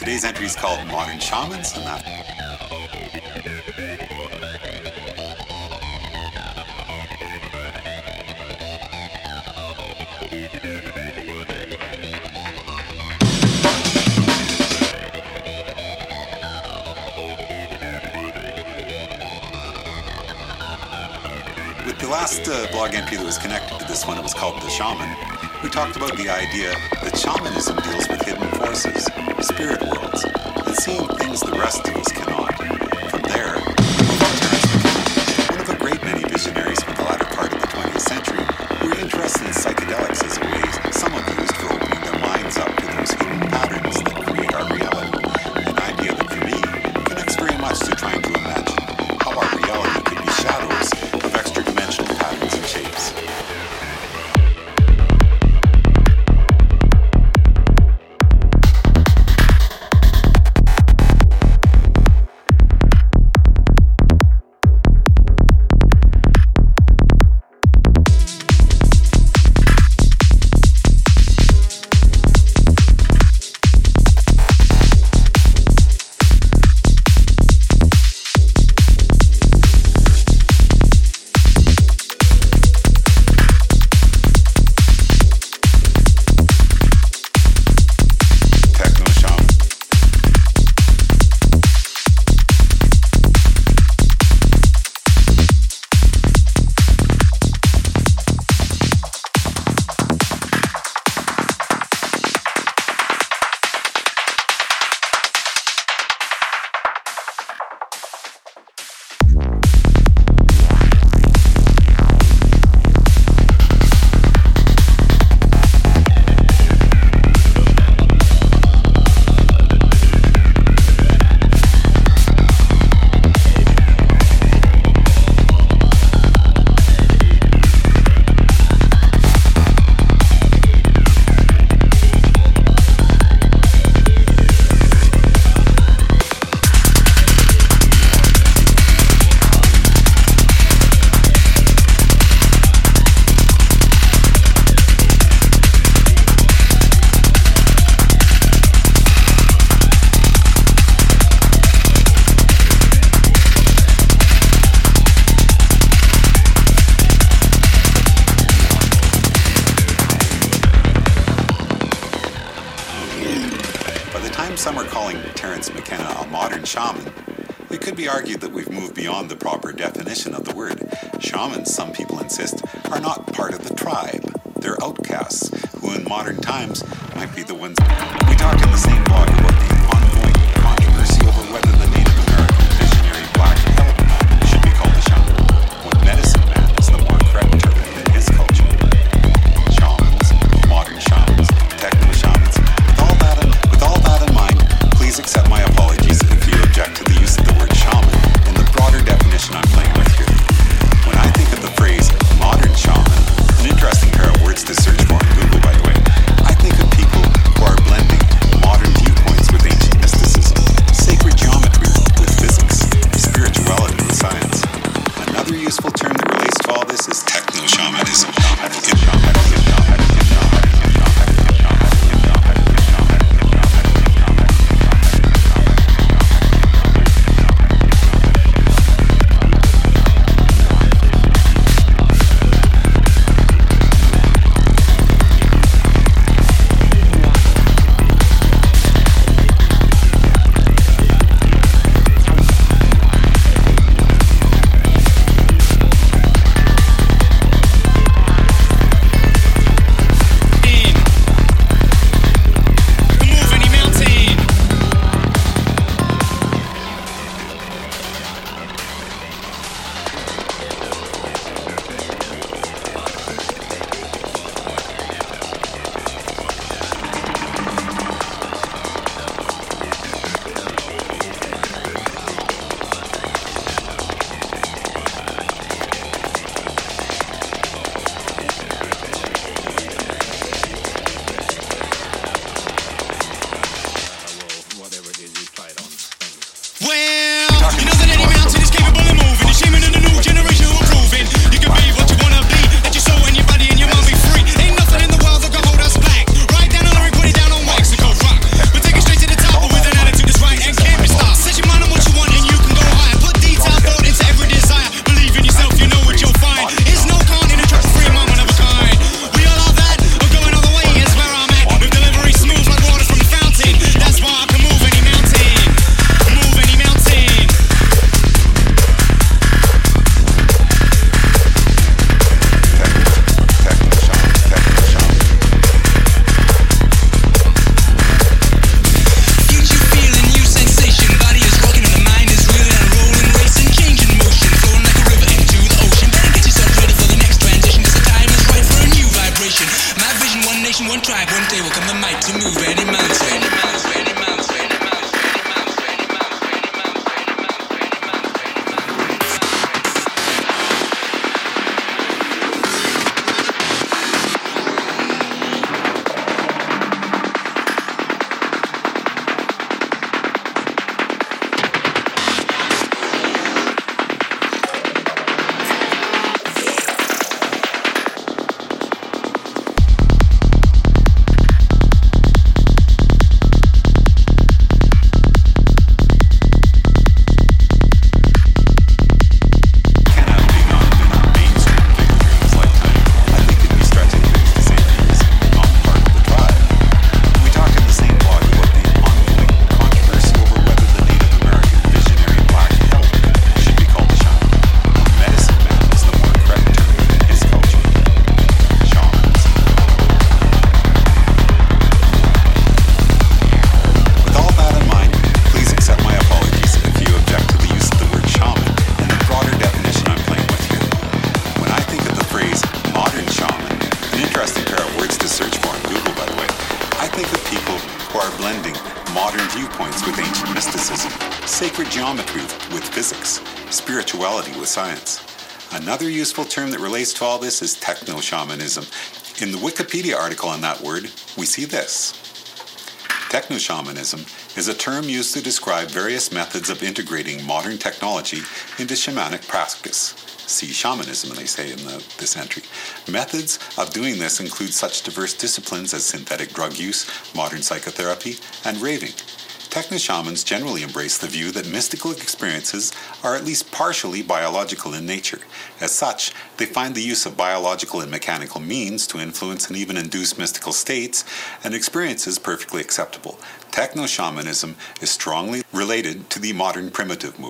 Today's entry is called Modern Shamans, and that With the last uh, blog entry that was connected to this one, it was called The Shaman. We talked about the idea that shamanism deals with hidden forces, spirit worlds, some are calling Terence McKenna a modern shaman, it could be argued that we've moved beyond the proper definition of the word. Shamans, some people insist, are not part of the tribe. They're outcasts, who in modern times might be the ones. We talked in the same blog about the vision, one nation, one tribe, one day will come the might to move any mountain. Any mountain, any mountain. interesting pair of words to search for on Google, by the way. I think of people who are blending modern viewpoints with ancient mysticism, sacred geometry with physics, spirituality with science. Another useful term that relates to all this is techno shamanism. In the Wikipedia article on that word, we see this. Techno shamanism is a term used to describe various methods of integrating modern technology into shamanic practice. See shamanism, and they say in the, this entry. Methods of doing this include such diverse disciplines as synthetic drug use, modern psychotherapy, and raving. Techno shamans generally embrace the view that mystical experiences are at least partially biological in nature. As such, they find the use of biological and mechanical means to influence and even induce mystical states and experiences perfectly acceptable. Techno shamanism is strongly related to the modern primitive movement.